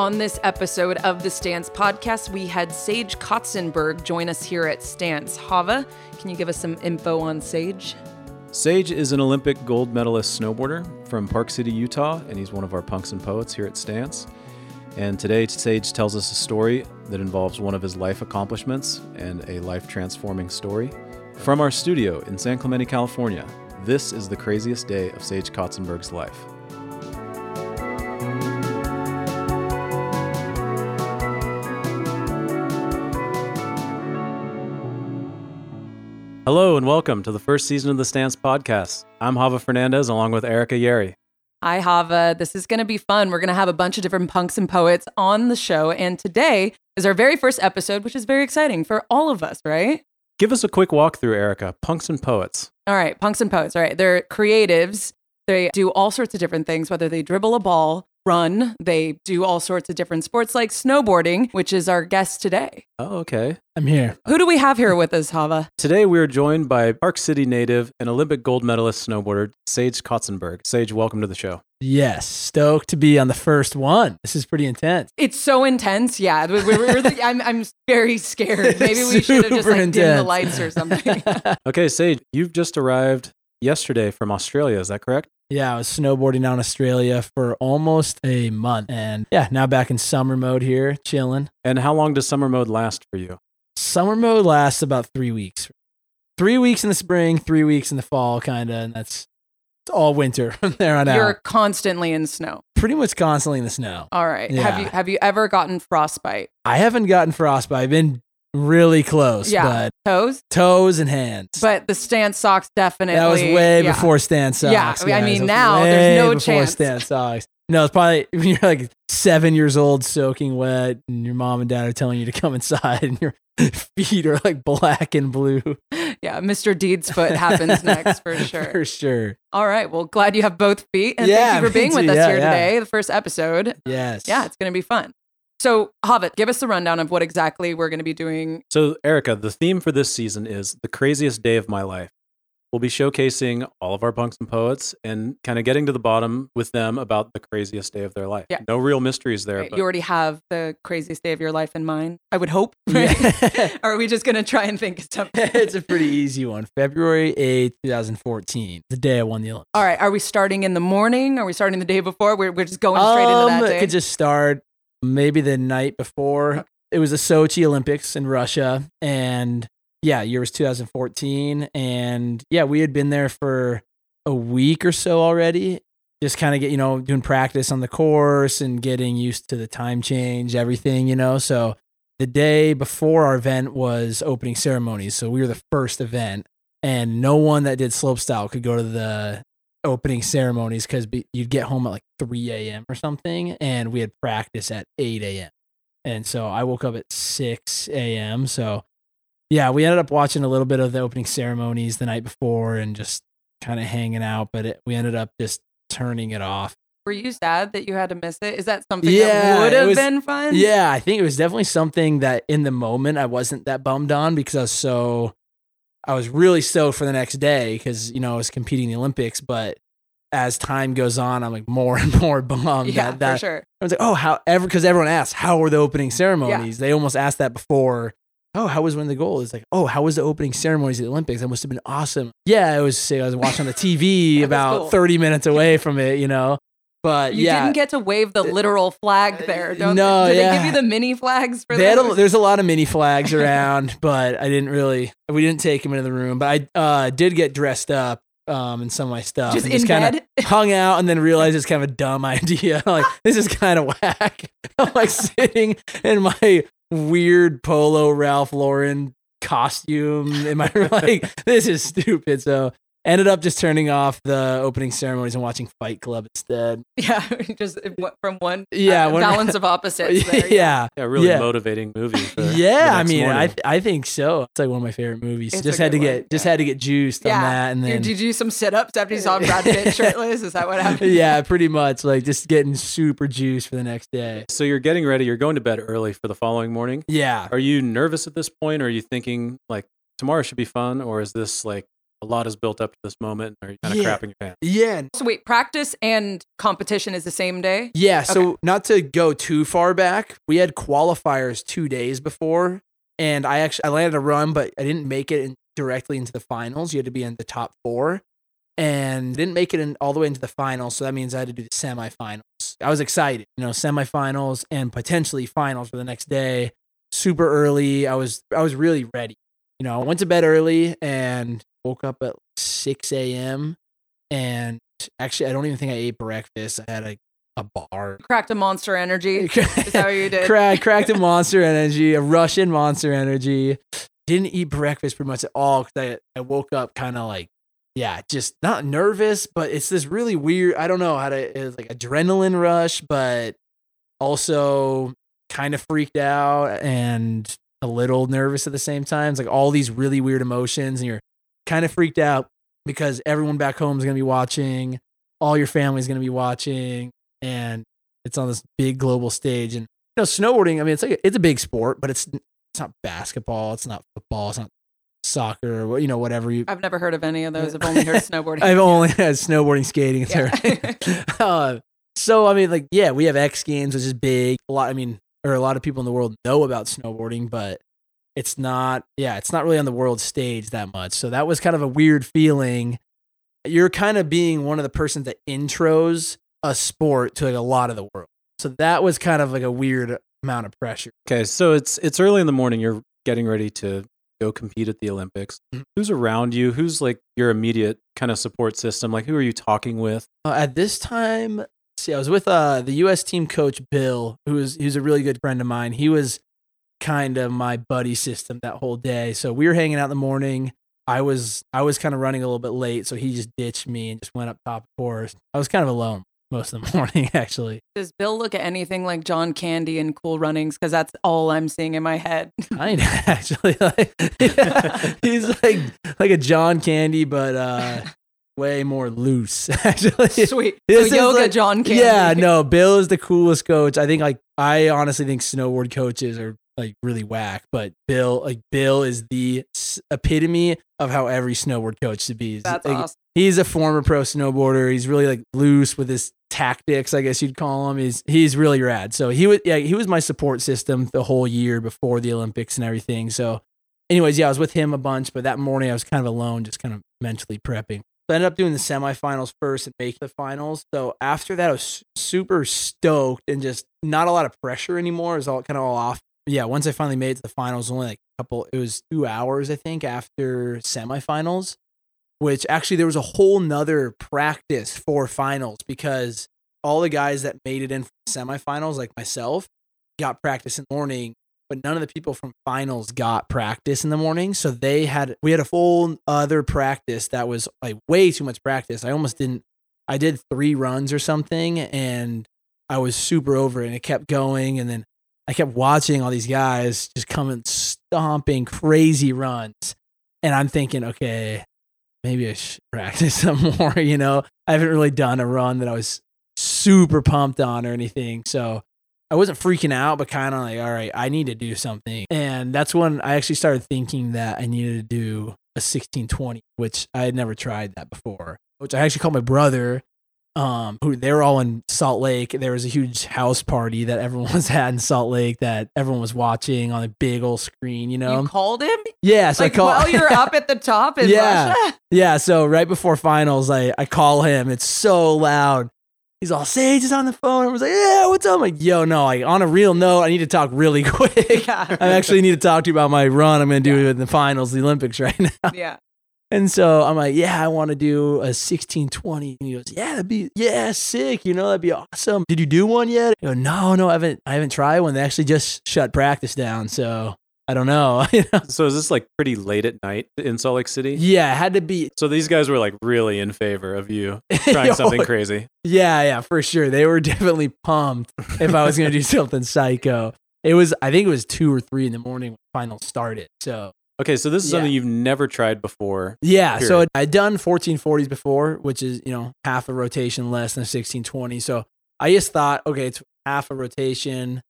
On this episode of the Stance podcast, we had Sage Kotsenburg join us here at Stance. Java, can you give us some info on Sage? Sage is an Olympic gold medalist snowboarder from Park City, Utah, and he's one of our punks and poets here at Stance. And today, Sage tells us a story that involves one of his life accomplishments and a life transforming story. From our studio in San Clemente, California, this is the craziest day of Sage Kotsenburg's life. Hello and welcome to the first season of the Stance podcast. I'm Java Fernandez along with Erica Yary. Hi, Java. This is going to be fun. We're going to have a bunch of different punks and poets on the show. And today is our very first episode, which is very exciting for all of us, right? Give us a quick walkthrough, Erica. Punks and poets. All right, punks and poets. All right, they're creatives. They do all sorts of different things, whether they dribble a ball, run, they do all sorts of different sports like snowboarding, which is our guest today. Oh, okay. I'm here. Who do we have here with us, Java? Today we are joined by Park City native and Olympic gold medalist snowboarder Sage Kotsenburg. Sage, welcome to the show. Yes, stoked to be on the first one. This is pretty intense. It's so intense. Yeah, we, we, we're the, I'm, I'm very scared. Maybe we should have just Super like dimmed the lights or something. Okay, Sage, you've just arrived yesterday from Australia, is that correct? Yeah, I was snowboarding down Australia for almost a month. And yeah, now back in summer mode here, chilling. And how long does summer mode last for you? Summer mode lasts about three weeks. Three weeks in the spring, three weeks in the fall, kind of. And that's it's all winter from there on out. You're constantly in snow. Pretty much constantly in the snow. All right. Have you have you ever gotten frostbite? I haven't gotten frostbite. I've been really close, Yeah. but Toes? toes and hands. But the stance socks definitely. That was way yeah. before Stance socks. Yeah, I mean, now there's no chance. Stance socks. No, it's probably when you're like seven years old, soaking wet, and your mom and dad are telling you to come inside, and your feet are like black and blue. Yeah, Mr. Deed's foot happens next for sure. For sure. All right. Well, glad you have both feet. And Yeah, thank you for being with too. us Yeah, here today, the first episode. Yes. Yeah, it's going to be fun. So, Havit, give us the rundown of what exactly we're going to be doing. So, Erica, the theme for this season is the craziest day of my life. We'll be showcasing all of our punks and poets and kind of getting to the bottom with them about the craziest day of their life. Yeah. No real mysteries there. Right, but You already have the craziest day of your life in mind, I would hope. Yeah. Right? or are we just going to try and think of something? it's a pretty easy one. February 8th, 2014, the day I won the Olympics. All right. Are we starting in the morning? Are we starting the day before? We're, we're just going straight into that Um, day. Could just start maybe the night before. It was the Sochi Olympics in Russia, and yeah, year was 2014, and yeah, we had been there for a week or so already. Just kind of get you know doing practice on the course and getting used to the time change, everything you know. So the day before our event was opening ceremonies, so we were the first event, and no one that did slopestyle could go to the opening ceremonies because you'd get home at like 3 a.m. or something, and we had practice at 8 a.m. And so I woke up at 6 a.m. So yeah, we ended up watching a little bit of the opening ceremonies the night before and just kind of hanging out, but it, we ended up just turning it off. Were you sad that you had to miss it? Is that something Yeah, that would have been fun? Yeah, I think it was definitely something that in the moment I wasn't that bummed on because I was so I was really stoked for the next day because you know I was competing in the Olympics, but as time goes on, I'm like more and more bummed Yeah, that, that for sure. I was like, oh, how ever because everyone asks how were the opening ceremonies? They almost asked that before. Oh, how was winning the gold? It's like, oh, how was the opening ceremonies at the Olympics? That must have been awesome. Yeah, it was. I was watching on the TV about cool. 30 minutes away from it, you know. But You yeah, didn't get to wave the literal flag there. Don't no, Did they give you the mini flags for they a, there's a lot of mini flags around, but I didn't really. We didn't take them into the room, but I uh, did get dressed up um, in some of my stuff. just and in kinda bed? hung out and then realized it's kind of a dumb idea. like this is kind of whack. I'm like sitting in my weird polo Ralph Lauren costume in my like this is stupid. So ended up just turning off the opening ceremonies and watching Fight Club instead. Yeah, just from one Yeah, uh, one- balance of opposites. There, yeah. Yeah, really Yeah. motivating movie. For Yeah, I next mean, I th- I think so. It's like one of my favorite movies. It's just had to good get one, just had to get juiced Yeah. on that, and then did you do some sit ups after you saw Brad Pitt shirtless? Is that what happened? yeah, pretty much like just getting super juiced for the next day. so you're getting ready. You're going to bed early for the following morning. Yeah, Are you nervous at this point? Or are you thinking like tomorrow should be fun, or is this like a lot is built up to this moment. Or are you kind of Yeah. crapping your pants? Yeah. So wait, practice and competition is the same day? Yeah. So not to go too far back, we had qualifiers two days before, and I actually I landed a run, but I didn't make it in, directly into the finals. You had to be in the top four, and didn't make it in all the way into the finals. So that means I had to do the semifinals. I was excited, you know, semifinals and potentially finals for the next day. Super early. I was I was really ready. You know, I went to bed early and woke up at six a.m. And actually, I don't even think I ate breakfast. I had a a bar. Cracked a monster energy. Is that what you did? Crack, cracked a monster energy, a Russian monster energy. Didn't eat breakfast pretty much at all because I, I woke up kind of like, yeah, just not nervous, but it's this really weird. I don't know how to, it's like adrenaline rush, but also kind of freaked out and a little nervous at the same time. It's like all these really weird emotions, and you're kind of freaked out because everyone back home is going to be watching, all your family's going to be watching, and it's on this big global stage. And you know, snowboarding. I mean, it's like a, it's a big sport, but it's it's not basketball, it's not football, it's not soccer, you know, whatever you. I've never heard of any of those. I've only heard snowboarding. I've only had snowboarding, skating, Yeah. uh, so I mean, like, yeah, we have X Games, which is big. A lot. I mean, or a lot of people in the world know about snowboarding, but it's not. Yeah, it's not really on the world stage that much. So that was kind of a weird feeling. You're kind of being one of the persons that intros a sport to like a lot of the world. So that was kind of like a weird amount of pressure. Okay, so it's it's early in the morning. You're getting ready to go compete at the Olympics. Mhm. Who's around you? Who's like your immediate kind of support system? Like who are you talking with? Uh, at this time, see, I was with uh, the U.S. team coach Bill, who was was a really good friend of mine. He was kind of my buddy system that whole day. So we were hanging out in the morning. I was I was kind of running a little bit late, so he just ditched me and just went up top of course. I was kind of alone most of the morning, actually. Does Bill look at anything like John Candy in Cool Runnings? Because that's all I'm seeing in my head. I actually like he's like like a John Candy, but uh, way more loose. Actually, Sweet. This so yoga like- John Candy. Yeah, no, Bill is the coolest coach. I think like I honestly think snowboard coaches are like really whack, but Bill like Bill is the epitome of how every snowboard coach should be. He's, That's like, awesome. He's a former pro snowboarder. He's really like loose with his tactics, I guess you'd call him. He's he's really rad. So he was yeah, he was my support system the whole year before the Olympics and everything. So anyways, yeah, I was with him a bunch, but that morning I was kind of alone, just kind of mentally prepping. So ended up doing the semifinals first and make the finals. So after that, I was super stoked and just not a lot of pressure anymore. It was all kind of all off. Yeah, once I finally made it to the finals, only like a couple. It was two hours, I think, after semifinals. Which actually there was a whole nother practice for finals because all the guys that made it in semifinals, like myself, got practice in the morning but none of the people from finals got practice in the morning. So they had we had a full other practice that was like way too much practice. I almost didn't I did three runs or something and I was super over it and it kept going and then I kept watching all these guys just coming stomping crazy runs. And I'm thinking, okay, maybe I should practice some more, you know. I haven't really done a run that I was super pumped on or anything. So I wasn't freaking out, but kind of like, all right, I need to do something. And that's when I actually started thinking that I needed to do a 1620, which I had never tried that before. Which I actually called my brother, um, who they were all in Salt Lake. There was a huge house party that everyone was at in Salt Lake that everyone was watching on a big old screen, you know? You called him? yeah, so like I call while you're up at the top in Yeah. Russia? Yeah, so right before finals, I, I call him. It's so loud. He's all, Sage is on the phone. I was like, yeah, what's up? I'm like, yo, no, like on a real note, I need to talk really quick. Yeah. I actually need to talk to you about my run I'm going to do in the finals, the Olympics right now. yeah. And so I'm like, yeah, I want to do a 1620. And he goes, yeah, that'd be, yeah, sick. You know, that'd be awesome. Did you do one yet? I go, no, no, I haven't, I haven't tried one. They actually just shut practice down. So I don't know. You know? So is this like pretty late at night in Salt Lake City? yeah, it had to be So these guys were like really in favor of you trying something crazy. Yeah, yeah, for sure. They were definitely pumped if I was going to do something psycho. It was, I think it was two or three in the morning when finals started. So, Okay, so this is Yeah. something you've never tried before. yeah, so Period. I'd done 1440s before, which is, you know, half a rotation less than 1620. So I just thought, okay, it's half a rotation.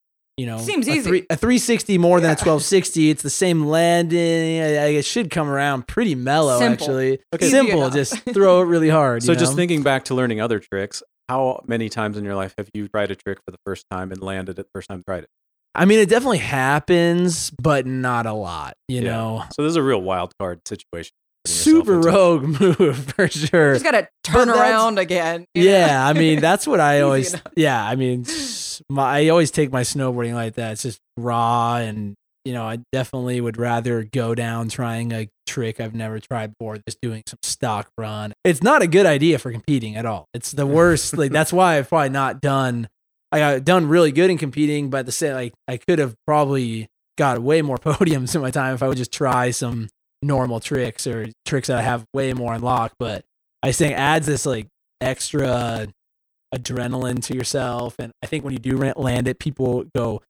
You know, Seems a easy. Three, a 360 more than a 1260. It's the same landing. I, I, it should come around pretty mellow, Simple. actually. Okay. Easy Simple. enough. Just throw it really hard. So you just know? thinking back to learning other tricks, how many times in your life have you tried a trick for the first time and landed it the first time you tried it? I mean, it definitely happens, but not a lot. You Yeah. know, So this is a real wild card situation. Putting yourself super into. rogue move for sure. Just gotta turn But around again. you know? Yeah, I mean that's what I always. enough. Yeah, I mean, my, I always take my snowboarding like that. It's just raw, and you know, I definitely would rather go down trying a trick I've never tried before, just doing some stock run. It's not a good idea for competing at all. It's the worst. like that's why I've probably not done. I got done really good in competing, but the same, like I could have probably got way more podiums in my time if I would just try some normal tricks or tricks that I have way more unlocked. But I think adds this like extra adrenaline to yourself. And I think when you do land it, people go,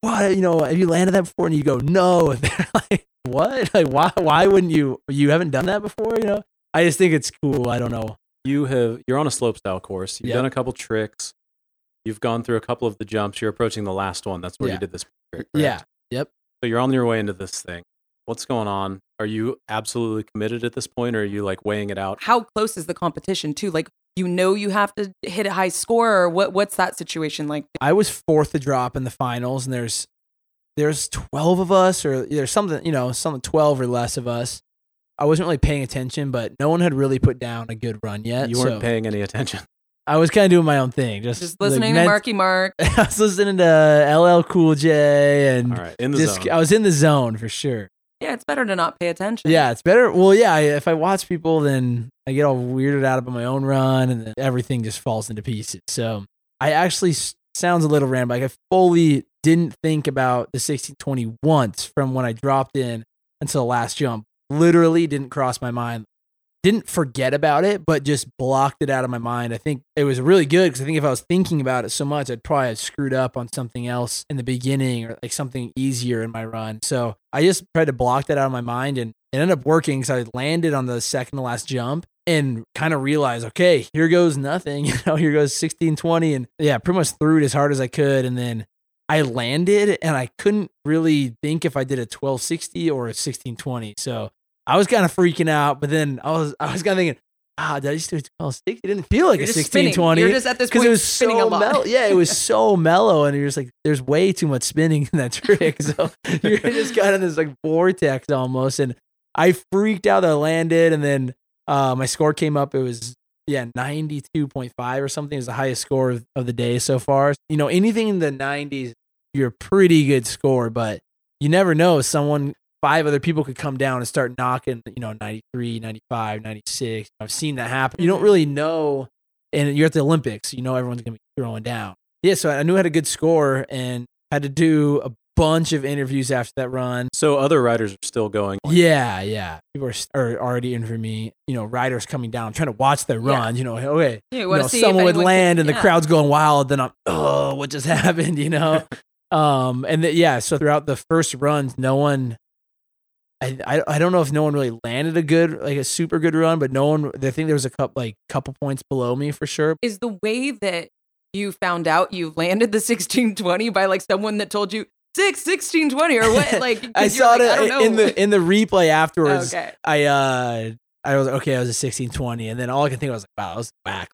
"What? You know, have you landed that before?" And you go, "No." And they're like, "What? Like, why? Why wouldn't you? You haven't done that before?" You know. I just think it's cool. I don't know. You have you're on a slopestyle course. You've Yep. done a couple tricks. You've gone through a couple of the jumps. You're approaching the last one. That's where Yeah. you did this trick. Yeah. Yep. So you're on your way into this thing. What's going on? Are you absolutely committed at this point, or are you like weighing it out? How close is the competition too? Like you know you have to hit a high score, or what? What's that situation like? I was fourth to drop in the finals, and there's there's twelve of us, or there's something you know, something twelve or less of us. I wasn't really paying attention, but no one had really put down a good run yet. You weren't so paying any attention. I was kind of doing my own thing, just Just like, listening to ment- Marky Mark. I was listening to LL Cool J and All right, in the just zone. I was in the zone for sure. Yeah, it's better to not pay attention. Yeah, it's better. Well, yeah, if I watch people, then I get all weirded out about my own run, and everything just falls into pieces. So I actually sounds a little random. Like I fully didn't think about the 1620 once from when I dropped in until the last jump. Literally didn't cross my mind. Didn't forget about it, but just blocked it out of my mind. I think it was really good because I think if I was thinking about it so much, I'd probably have screwed up on something else in the beginning or like something easier in my run. So I just tried to block that out of my mind and it ended up working because I landed on the second to last jump and kind of realized, okay, here goes nothing. You know, here goes 1620. And yeah, pretty much threw it as hard as I could. And then I landed and I couldn't really think if I did a 1260 or a 1620. So I was kind of freaking out, but then I was I was kind of thinking, ah, did I just do a 1260? It didn't feel like You're a just spinning. 1620 You're just at this because point it was spinning a so lot. mellow. Yeah, it was so mellow, and you're just like, there's way too much spinning in that trick. So you're just kind of this like vortex almost. And I freaked out that I landed, and then uh, my score came up. It was yeah, 92.5 or something is the highest score of, of the day so far. You know, anything in the 90s, you're a pretty good score, but you never know. Someone, five other people could come down and start knocking, you know, 93, 95, 96. I've seen that happen. You don't really know. And you're at the Olympics, you know, everyone's going to be throwing down. Yeah, so I knew I had a good score and had to do a bunch of interviews after that run. So other riders are still going. Yeah, yeah. People are, are already in for me. You know, riders coming down, trying to watch their Yeah. run. You know, okay, You you wanna know, see someone would anyone can- land and the yeah. crowd's going wild. Then I'm, oh, what just happened? You know, um, and the, yeah. So throughout the first runs, no one. I, I I don't know if no one really landed a good like a super good run, but no one. I think there was a couple like couple points below me for sure. Is the way that you found out you landed the 1620 by like someone that told you six 1620 or what? Like I saw like, it know. in the in the replay afterwards. okay. I uh I was okay. I was a sixteen twenty, and then all I could think of was like, wow, that was whack.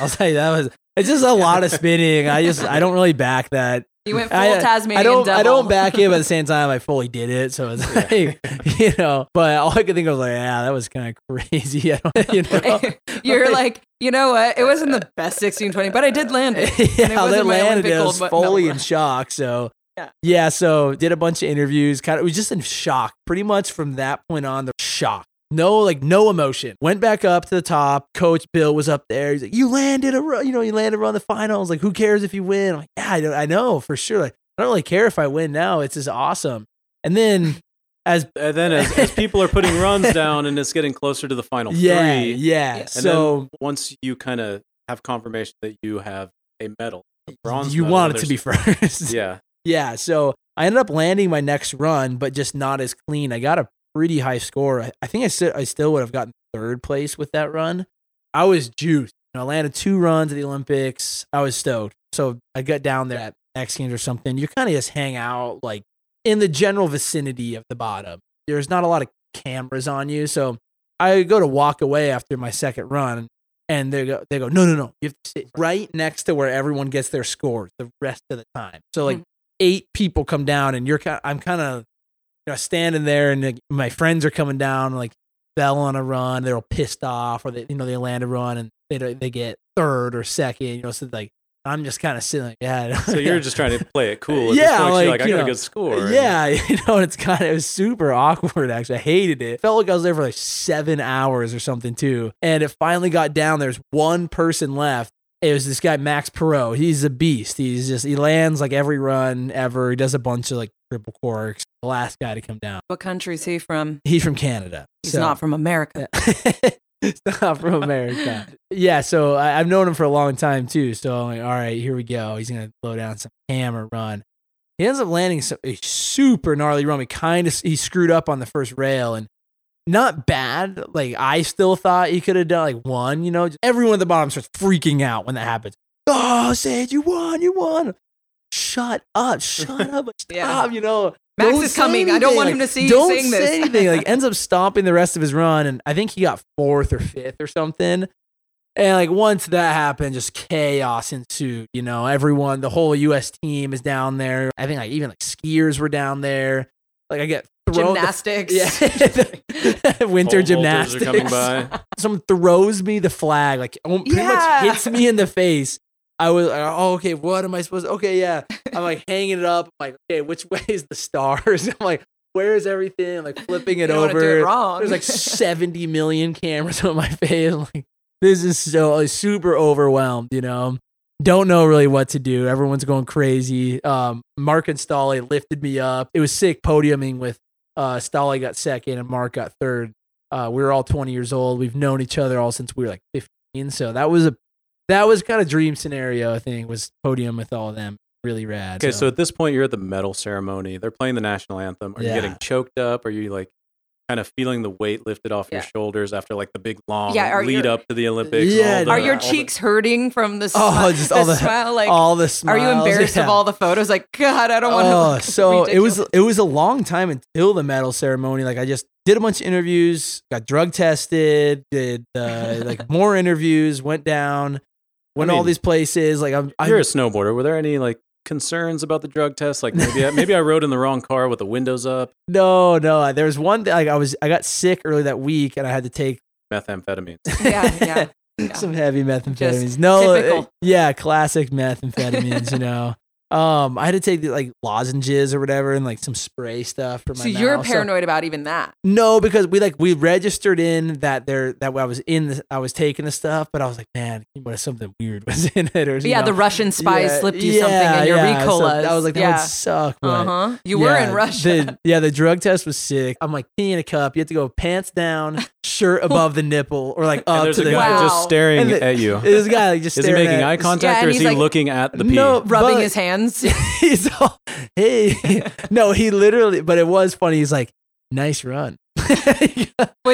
I'll tell you that was. It's just a lot of spinning. I just I don't really back that. You went full uh, I- Tasmanian I don't devil. I don't back it, but at the same time, I fully did it. So it's like you know. But all I could think of was like, yeah, that was kind of crazy. I don't, you know. You're like, you know what? It wasn't the uh, best 1620, but I did land it. yeah, And it wasn't that landed, Olympic I was fully medal in shock. So Yeah. yeah, so did a bunch of interviews. Kind of was just in shock. Pretty much from that point on, the shock. No, like no emotion. Went back up to the top. Coach Bill was up there. He's like, "You landed a, ru- you know, you landed around the finals. Like, who cares if you win?" I'm like, yeah, I, don't, I know for sure. Like, I don't really care if I win now. It's just awesome. And then as And then as, as people are putting runs down and it's getting closer to the final yeah, three, yeah. And So then once you kind of have confirmation that you have a medal, a bronze you medal, want it to be first. Yeah. Yeah, so I ended up landing my next run, but just not as clean. I got a pretty high score. I, I think I still I still would have gotten third place with that run. I was juiced. You know, I landed two runs at the Olympics. I was stoked. So I got down there at X Games or something, you kind of just hang out like in the general vicinity of the bottom. There's not a lot of cameras on you, so I go to walk away after my second run, and they go, they go, no, no, no, you have to sit right next to where everyone gets their scores the rest of the time. So like Hmm. eight people come down, and you're kind, I'm kind of, you know, standing there, and like, my friends are coming down, like fell on a run, they're all pissed off, or they, you know, they land a run and they they get third or second, you know, so like I'm just kind of sitting like, yeah. So you're just trying to play it cool. Yeah, point, like, you're like I you got a good score. Yeah, you know, it's kind of it was super awkward. Actually, I hated it. Felt like I was there for like seven hours or something too. And it finally got down. There's one person left. It was this guy Max Parrot. He's a beast. He's just he lands like every run ever. He does a bunch of like triple corks. The last guy to come down. What country is he from? He's from Canada. He's So- not from America. it's not from America. yeah, so I, I've known him for a long time too. So I'm like, all right, here we go. He's gonna blow down some hammer run. He ends up landing some, a super gnarly run. He kind of he screwed up on the first rail and not bad. Like I still thought he could have done like one. You know, everyone at the bottom starts freaking out when that happens. Oh, Sage, you won, you won. Shut up, shut up, stop. Yeah. You know, Max don't is say coming. I don't want Like, him to see you don't saying say this. anything. Like ends up stopping the rest of his run, and I think he got fourth or fifth or something. And like once that happened, just chaos ensued. You know, everyone, the whole U.S. team is down there. I think like even like skiers were down there. Like I get thrown. Gymnastics. yeah, winter Pole gymnastics. are coming by. Someone throws me the flag, like pretty Yeah. much hits me in the face. I was like, oh, okay, what am I supposed to? Okay, yeah. I'm like hanging it up. I'm like, okay, which way is the stars? I'm like, where's everything? I'm like flipping it You don't wanna over. it wrong. There's like 70 million cameras on my face. I'm like, this is so like, super overwhelmed, you know? Don't know really what to do. Everyone's going crazy. Um, Mark and Ståle lifted me up. It was sick podiuming with uh, got second and Mark got third. Uh, we were all 20 years old. We've known each other all since we were like 15. So that was a that was kind of dream scenario. I think was podium with all of them. Really rad. Okay, so at this point, you're at the medal ceremony. They're playing the national anthem. Are Yeah. you getting choked up? Are you like kind of feeling the weight lifted off your shoulders after like the big long Yeah, are lead your- up to the Olympics? Yeah, the- Are your all the- cheeks hurting from the, Oh, just all the- smile? Like, all the are you embarrassed of all the photos? Like, God, I don't want to. Oh, look so it was it was a long time until the medal ceremony. Like I just did a bunch of interviews, got drug tested, did uh, like more interviews, went down, went I all these places. Like I'm, I'm You're a snowboarder. Were there any like concerns about the drug test? Like maybe I, maybe I rode in the wrong car with the windows up. no, no. There was one thing. Like I was, I got sick early that week, and I had to take Methamphetamines. yeah, yeah. Yeah. some heavy methamphetamines. Just no, typical. uh, yeah, classic methamphetamines. you know, um, I had to take like lozenges or whatever, and like some spray stuff for my. So you're mouth. paranoid about even that. No, because we like we registered in that there that I was in the, I was taking the stuff, but I was like, man, what if something weird was in it or you yeah, know? the Russian spy Yeah, slipped you yeah, something in your yeah. So Ricolas. I was like, that yeah. would suck. Uh huh. You were in Russia. the- yeah, the drug test was sick. I'm like peeing in a cup. You have to go pants down, shirt above the nipple, or like And up there's to a the. guy Wow. just staring the- at you. This guy like just Is he making at- eye contact and or is he like- looking at the pee? No, Rubbing but- his hands. he's all, hey, no, he literally, but it was funny. He's like, nice run. Was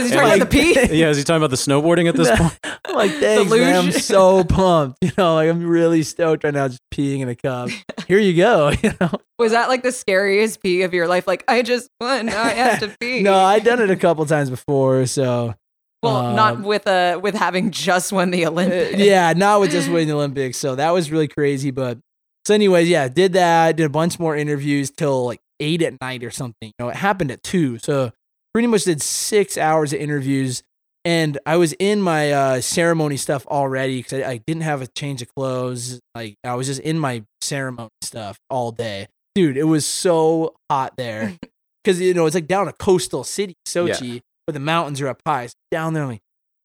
he And talking like- about the pee? yeah, is he talking about the snowboarding at this point? I'm like, thanks, man. I'm so pumped. You know, like I'm really stoked right now, just peeing in a cup. Here you go. You know, Was that like the scariest pee of your life? Like, I just won. Now I have to pee. no, I'd done it a couple times before, so Well, not um, with a with having just won the uh, Olympics. yeah, not with just winning the Olympics. So that was really crazy. But so, anyways, yeah, did that. Did a bunch more interviews till like eight at night or something. You know, it happened at two, so pretty much did six hours of interviews. And I was in my uh, ceremony stuff already because I, I didn't have a change of clothes. Like I was just in my ceremony stuff all day, dude. It was so hot there because you know it's like down a coastal city, Sochi, but the mountains are up high. So down there, I'm like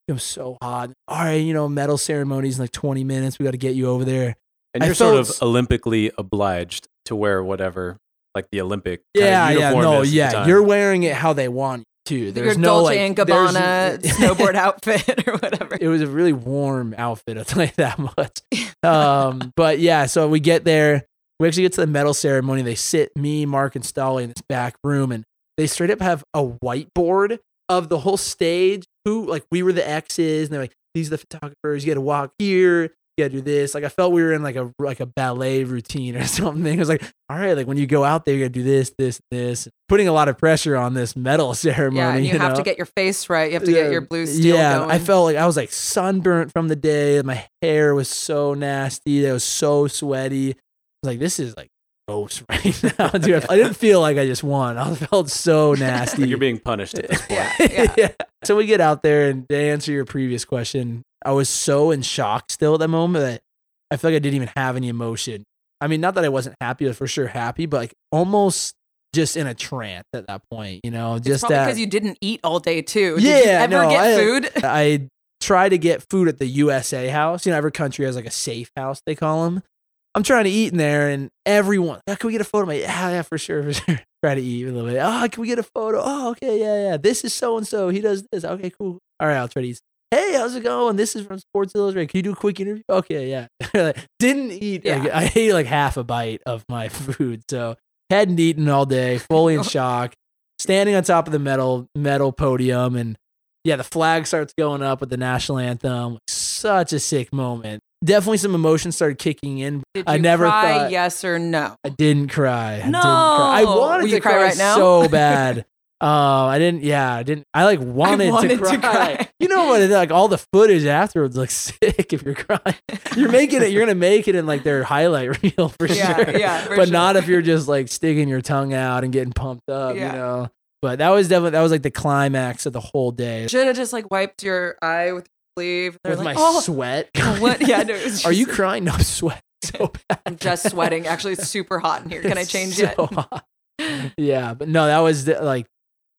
it was so hot. All right, you know, medal ceremonies in like 20 minutes. We got to get you over there. And I you're sort of Olympically obliged to wear whatever, like the Olympic kind of Yeah, yeah, no, is yeah. You're wearing it how they want you to. There's Your no Dolce like and there's- Gabbana snowboard outfit or whatever. It was a really warm outfit. I'll tell you that much. Um, but yeah, so we get there. We actually get to the medal ceremony. They sit me, Mark, and Ståle in this back room, and they straight up have a whiteboard of the whole stage. Who like we were the X's, and they're like, these are the photographers. You got to walk here. You gotta do this. Like I felt we were in like a like a ballet routine or something. It was like, all right, like when you go out there, you gotta do this, this, this. Putting a lot of pressure on this medal ceremony. Yeah, and you, have know? to get your face right. You have to get your blue steel yeah, going. I felt like I was like sunburnt from the day. My hair was so nasty. It was so sweaty. I was like, this is like gross right now, dude. I didn't feel like I just won. I felt so nasty. Like you're being punished at this point. Yeah, yeah. So we get out there, and to answer your previous question, I was so in shock still at that moment that I feel like I didn't even have any emotion. I mean, not that I wasn't happy, I was for sure happy, but like almost just in a trance at that point, you know, just because you didn't eat all day too. Did Yeah, you ever no, get I- food? I try to get food at the USA house. You know, every country has like a safe house, they call them. I'm trying to eat in there, and everyone, "Ah, can we get a photo? I'm like, yeah, yeah, for sure, for sure. Try to eat a little bit. Oh, can we get a photo? Oh, okay, yeah, yeah. This is so and so. He does this. Okay, cool. All right, I'll try to eat. Hey, how's it going? This is from Sports Illustrated. Can you do a quick interview? Okay, yeah. Like, Didn't eat. like, I ate like half a bite of my food, so hadn't eaten all day, fully in shock. Standing on top of the metal metal podium, and yeah, the flag starts going up with the national anthem. Such a sick moment. Definitely some emotions started kicking in. Did you I never cry thought- yes or no? I didn't cry. I didn't No! cry. I wanted Will to cry cry right now? so bad. Uh, I didn't. Yeah, I didn't. I like wanted, wanted to, to cry. cry. You know what? Like all the footage afterwards looks sick. If you're crying, you're making it. You're gonna make it in like their highlight reel for Yeah, sure. yeah, for but sure. not if you're just like sticking your tongue out and getting pumped up. Yeah. You know. But that was definitely that was like the climax of the whole day. Should have just like wiped your eye with your sleeve. They're With like, my oh, sweat. what? Yeah, no, was Are you crying? No, I'm sweating so bad. I'm just sweating. Actually, it's super hot in here. Can I change so it? hot. Yeah, but no, that was the, like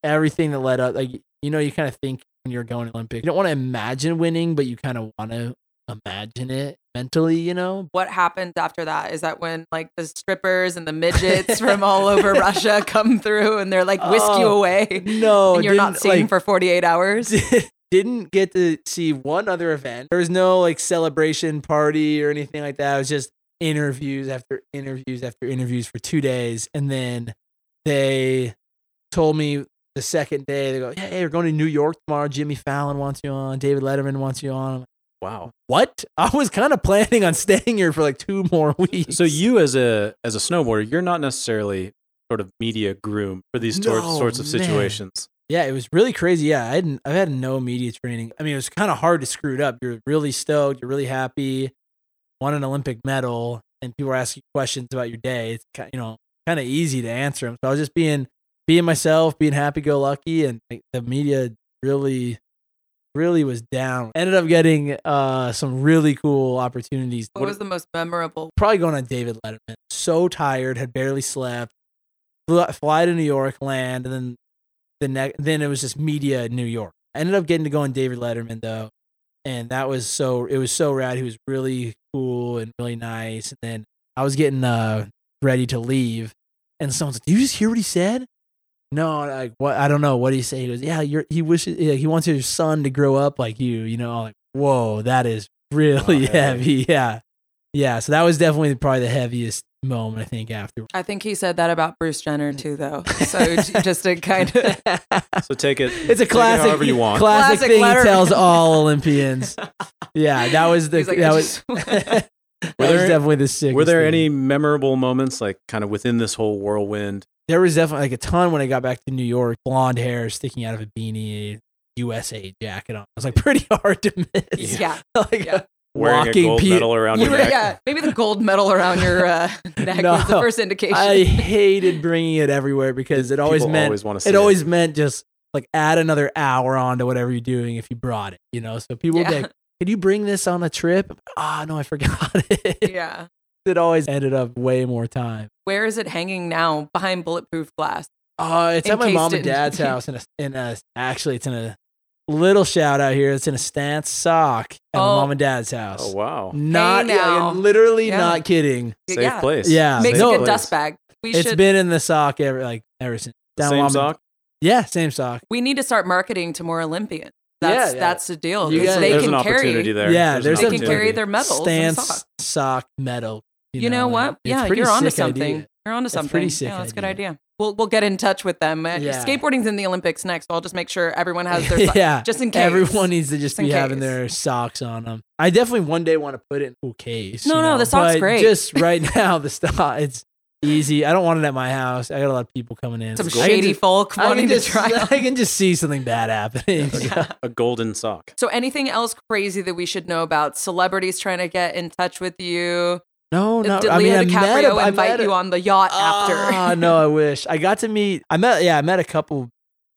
everything that led up. Like you know, you kind of think when you're going Olympic, you don't want to imagine winning, but you kind of want to imagine it mentally. You know, What happens after that? Is that when like the strippers and the midgets from all over Russia come through and they're like whisk you Oh, away no, and you're not seen like, for 48 hours? didn't get to see one other event. There was no like celebration party or anything like that. It was just interviews after interviews after interviews for two days. And then they told me the second day, they go, Yeah, hey, we're going to New York tomorrow. Jimmy Fallon wants you on. David Letterman wants you on. I'm like, Wow. what? I was kind of planning on staying here for like two more weeks. So you as a as a snowboarder, you're not necessarily sort of media groom for these No, sorts of man. situations. Yeah, it was really crazy. Yeah, I hadn't I've had no media training. I mean, it was kind of hard to screw it up. You're really stoked, you're really happy, won an Olympic medal, and people are asking you questions about your day. It's kind you know kind of easy to answer them. So I was just being being myself, being happy go lucky, and like, the media really really was down. Ended up getting uh some really cool opportunities. What was the most memorable? probably going on David Letterman. So tired, had barely slept. Flew, fly to New York, land, and then the next. Then it was just media in New York. I ended up getting to go on David Letterman though, and that was so. It was so rad. He was really cool and really nice. And then I was getting uh ready to leave, and someone's like, "Did you just hear what he said?" No, like what? I don't know what he say? He goes, "Yeah, you're." He wishes yeah, he wants his son to grow up like you. You know, I'm like whoa, that is really Wow, heavy. heavy. Yeah, yeah. So that was definitely probably the heaviest moment I think after. I think he said that about Bruce Jenner too, though. So just to kind of. So take it. It's a take it classic, however you want. classic, Classic thing Letterman. he tells all Olympians. Yeah, that was the like, that was that Were was there- definitely the sickest. Were there thing. any memorable moments, like kind of within this whole whirlwind? There was definitely like a ton when I got back to New York. Blonde hair sticking out of a beanie, USA jacket on. It was like pretty hard to miss. yeah. like Yeah. Wearing walking a gold pe- medal around You your neck. yeah, maybe the gold medal around your uh, neck was the first indication. I hated bringing it everywhere because it always People meant always want to see it always meant just like add another hour on to whatever you're doing if you brought it, you know. So people would be Yeah. like, "Can you bring this on a trip?" Ah, no, I forgot it. yeah. It always ended up way more time. Where is it hanging now? Behind bulletproof glass. Uh, it's at my mom and in- dad's house in a in a actually it's in a little shout out here. It's in a stance sock at my Oh. mom and dad's house. Oh wow, Not yeah, now. literally Yeah. not kidding. safe yeah. place. Yeah. Makes no, a good place. dust bag. We It's should. been in the sock ever like ever since. The Down same mom and- sock. Yeah, same sock. we need to start marketing to more Olympians. That's Yeah, yeah. that's the deal. You 'cause gotta- they There's can an carry. opportunity there. Yeah, an there's They can carry their medals. and stance sock medal. You know and what? Yeah, you're onto sick idea. something. You're onto It's something. pretty sick yeah, that's a good idea. idea. we'll we'll get in touch with them. Uh, Yeah. Skateboarding's in the Olympics next. So I'll just make sure everyone has their yeah. just in case. Everyone needs to just Just be having their socks on them. I definitely one day want to put it in a cool case. No, you no, know, the sock's but great. Just right now, the stock it's easy. I don't want it at my house. I got a lot of people coming in. some I shady just- folk I can wanting to just, try. out. I can just see something bad happening. so- A golden sock. So anything else crazy that we should know about? Celebrities trying to get in touch with you. No, no. Did I mean, Leo I met DiCaprio a- I invite met a- you on the yacht after? Ah, no, I wish. I got to meet. I met. Yeah, I met a couple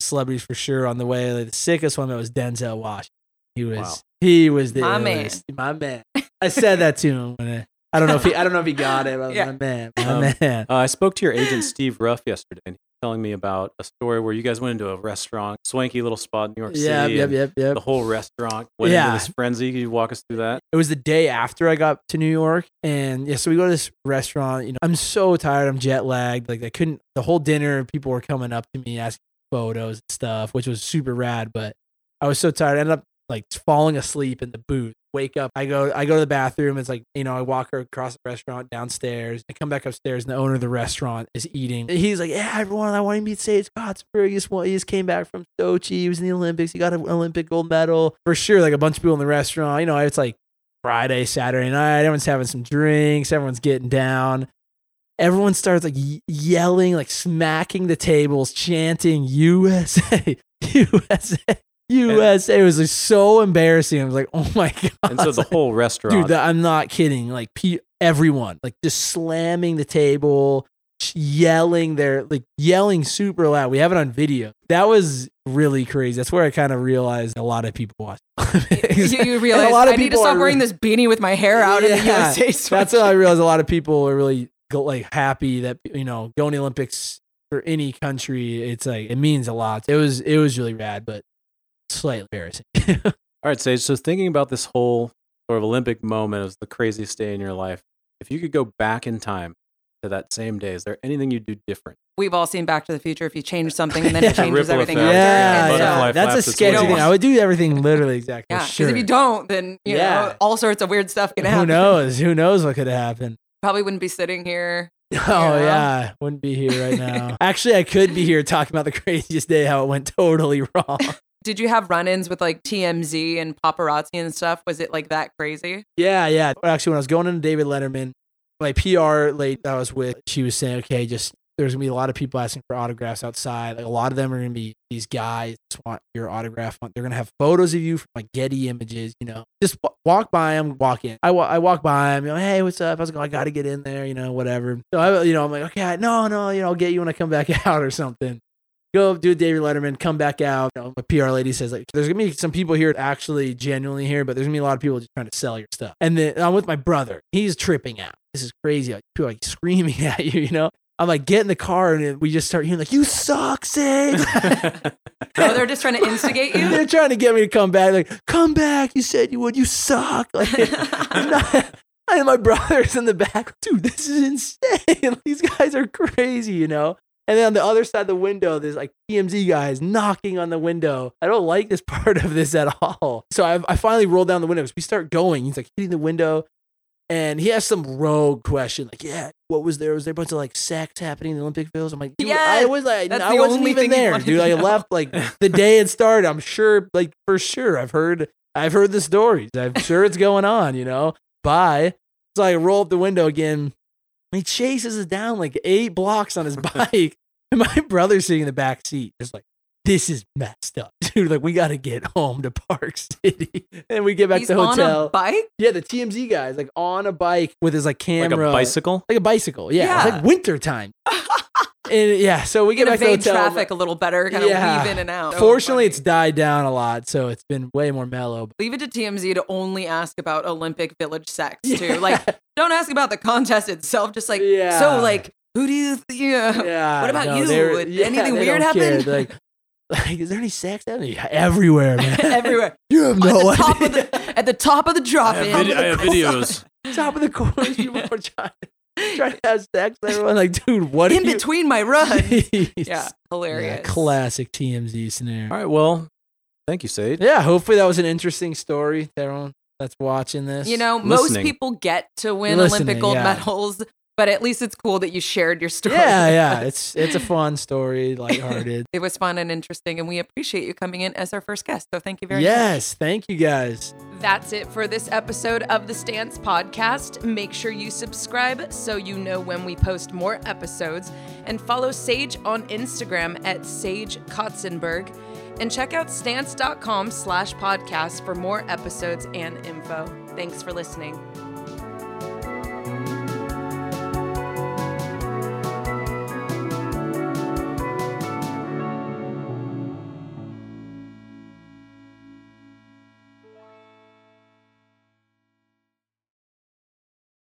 celebrities for sure on the way. Like the sickest one that was Denzel Washington. He was. Wow. He was the My man. My man. I said that to him. When I, I don't know if he. I don't know if he got it. But Yeah. My man. My Um, man. Uh, I spoke to your agent Steve Ruff yesterday, and he was telling me about a story where you guys went into a restaurant, swanky little spot in New York Yep. City. Yep. Yep. Yep. The whole restaurant went Yeah. into this frenzy. Can you walk us through that? It was the day after I got to New York, and yeah, so we go to this restaurant. You know, I'm so tired. I'm jet lagged. Like I couldn't. The whole dinner, people were coming up to me asking photos and stuff, which was super rad. But I was so tired. I ended up like falling asleep in the booth. Wake up. I go. I go to the bathroom. It's like you know. I walk across the restaurant downstairs. I come back upstairs, and the owner of the restaurant is eating. He's like, "Yeah, everyone, I want to meet Sage Kotsenburg. He just, he just came back from Sochi. He was in the Olympics. He got an Olympic gold medal for sure. Like a bunch of people in the restaurant. You know, it's like Friday, Saturday night. Everyone's having some drinks. Everyone's getting down. Everyone starts like yelling, like smacking the tables, chanting USA, USA, USA. It was like so embarrassing. I was like, oh my god. And so the whole restaurant. Dude, I'm not kidding. Like everyone, like just slamming the table, yelling. They're like yelling super loud. We have it on video. That was really crazy. That's where I kind of realized a lot of people watch. you, you realize lot of I need to stop wearing re- this beanie with my hair out in the Yeah, USA That's sweatshirt. how I realized a lot of people are really like happy that you know going to the Olympics for any country. It's like it means a lot. It was it was really rad, but slightly embarrassing. All right, Sage. So thinking about this whole sort of Olympic moment as the craziest day in your life, if you could go back in time to that same day, is there anything you'd do different? We've all seen Back to the Future. If you change something and then it changes Ripple everything effect. after. yeah, And so- butterfly yeah. that's a flaps its sketchy thing. I would do everything literally exactly. Yeah, because sure. if you don't, then you Yeah. know all sorts of weird stuff can happen. Who knows? Who knows what could have happened? Probably wouldn't be sitting here. Oh know? yeah, wouldn't be here right now. Actually, I could be here talking about the craziest day, how it went totally wrong. Did you have run-ins with like TMZ and paparazzi and stuff? Was it like that crazy? Yeah, yeah. Actually, when I was going into David Letterman, my PR late that I was with, she was saying, okay, just there's gonna be a lot of people asking for autographs outside. Like a lot of them are gonna be these guys want your autograph. They're gonna have photos of you from like Getty images. You know, just wa- walk by them, walk in. I, wa- I walk by them, you know, hey, what's up? I was like, I gotta get in there, you know, whatever. So I, you know, I'm like, okay, no, no, you know, I'll get you when I come back out or something. Go do David Letterman, come back out. You know, my PR lady says like, there's gonna be some people here actually genuinely here, but there's gonna be a lot of people just trying to sell your stuff. And then I'm with my brother. He's tripping out. This is crazy. Like, people are, like screaming at you, you know. I'm like, get in the car, and we just start hearing like, "You suck, Sage." Oh, they're just trying to instigate you. They're trying to get me to come back. Like, come back. You said you would. You suck. Like, I'm not- and my brother's in the back. Dude, this is insane. These guys are crazy, you know. And then on the other side of the window, there's like TMZ guys knocking on the window. I don't like this part of this at all. So I, I finally roll down the window because we start going. He's like hitting the window. And he has some rogue question, like, "Yeah, what was there? Was there a bunch of like sex happening in the Olympic Village?" I'm like, "Yeah, I was like, I wasn't even there, dude. I know. left like the day it started. I'm sure, like for sure, I've heard, I've heard the stories. I'm sure it's going on. You know, bye. So I roll up the window again. He chases us down like eight blocks on his bike, and my brother's sitting in the back seat, just like. This is messed up, dude. Like we got to get home to Park City, and we get back He's to the hotel. on a bike. Yeah, the TMZ guy is like on a bike with his like like camera, a bicycle? like a bicycle. Yeah, it's like winter time. and yeah, so we We get back to the hotel. traffic a little better, kind of weave in and out. Oh, Fortunately, funny. it's died down a lot, so it's been way more mellow. leave it to TMZ to only ask about Olympic Village sex Yeah. too. Like, don't ask about the contest itself. Just like, Yeah. so like, who do you? Th- yeah. Yeah. What about no, you? Did yeah, anything weird happen? Like, like, is there any sex? Yeah, everywhere, man. Everywhere. You have at no the top idea. of the at the top of the drop I in. have, vid- I have videos. top of the course, people are trying, trying to have sex. Everyone like, dude, what in are you? between my run. Jeez. yeah, Yeah, hilarious. classic TMZ scenario. All right, well, thank you, Sage. Yeah, hopefully that was an interesting story to everyone that's watching this. You know, most people get to win Listening, Olympic gold yeah. medals But at least it's cool that you shared your story. Yeah, yeah. It's it's a fun story, lighthearted. It was fun and interesting, and we appreciate you coming in as our first guest. So thank you very much. yes, thank you guys. That's it for this episode of the Stance Podcast. Make sure you subscribe so you know when we post more episodes, and follow Sage on Instagram at Sage Kotsenburg, and check out stance.com slash podcast for more episodes and info. Thanks for listening.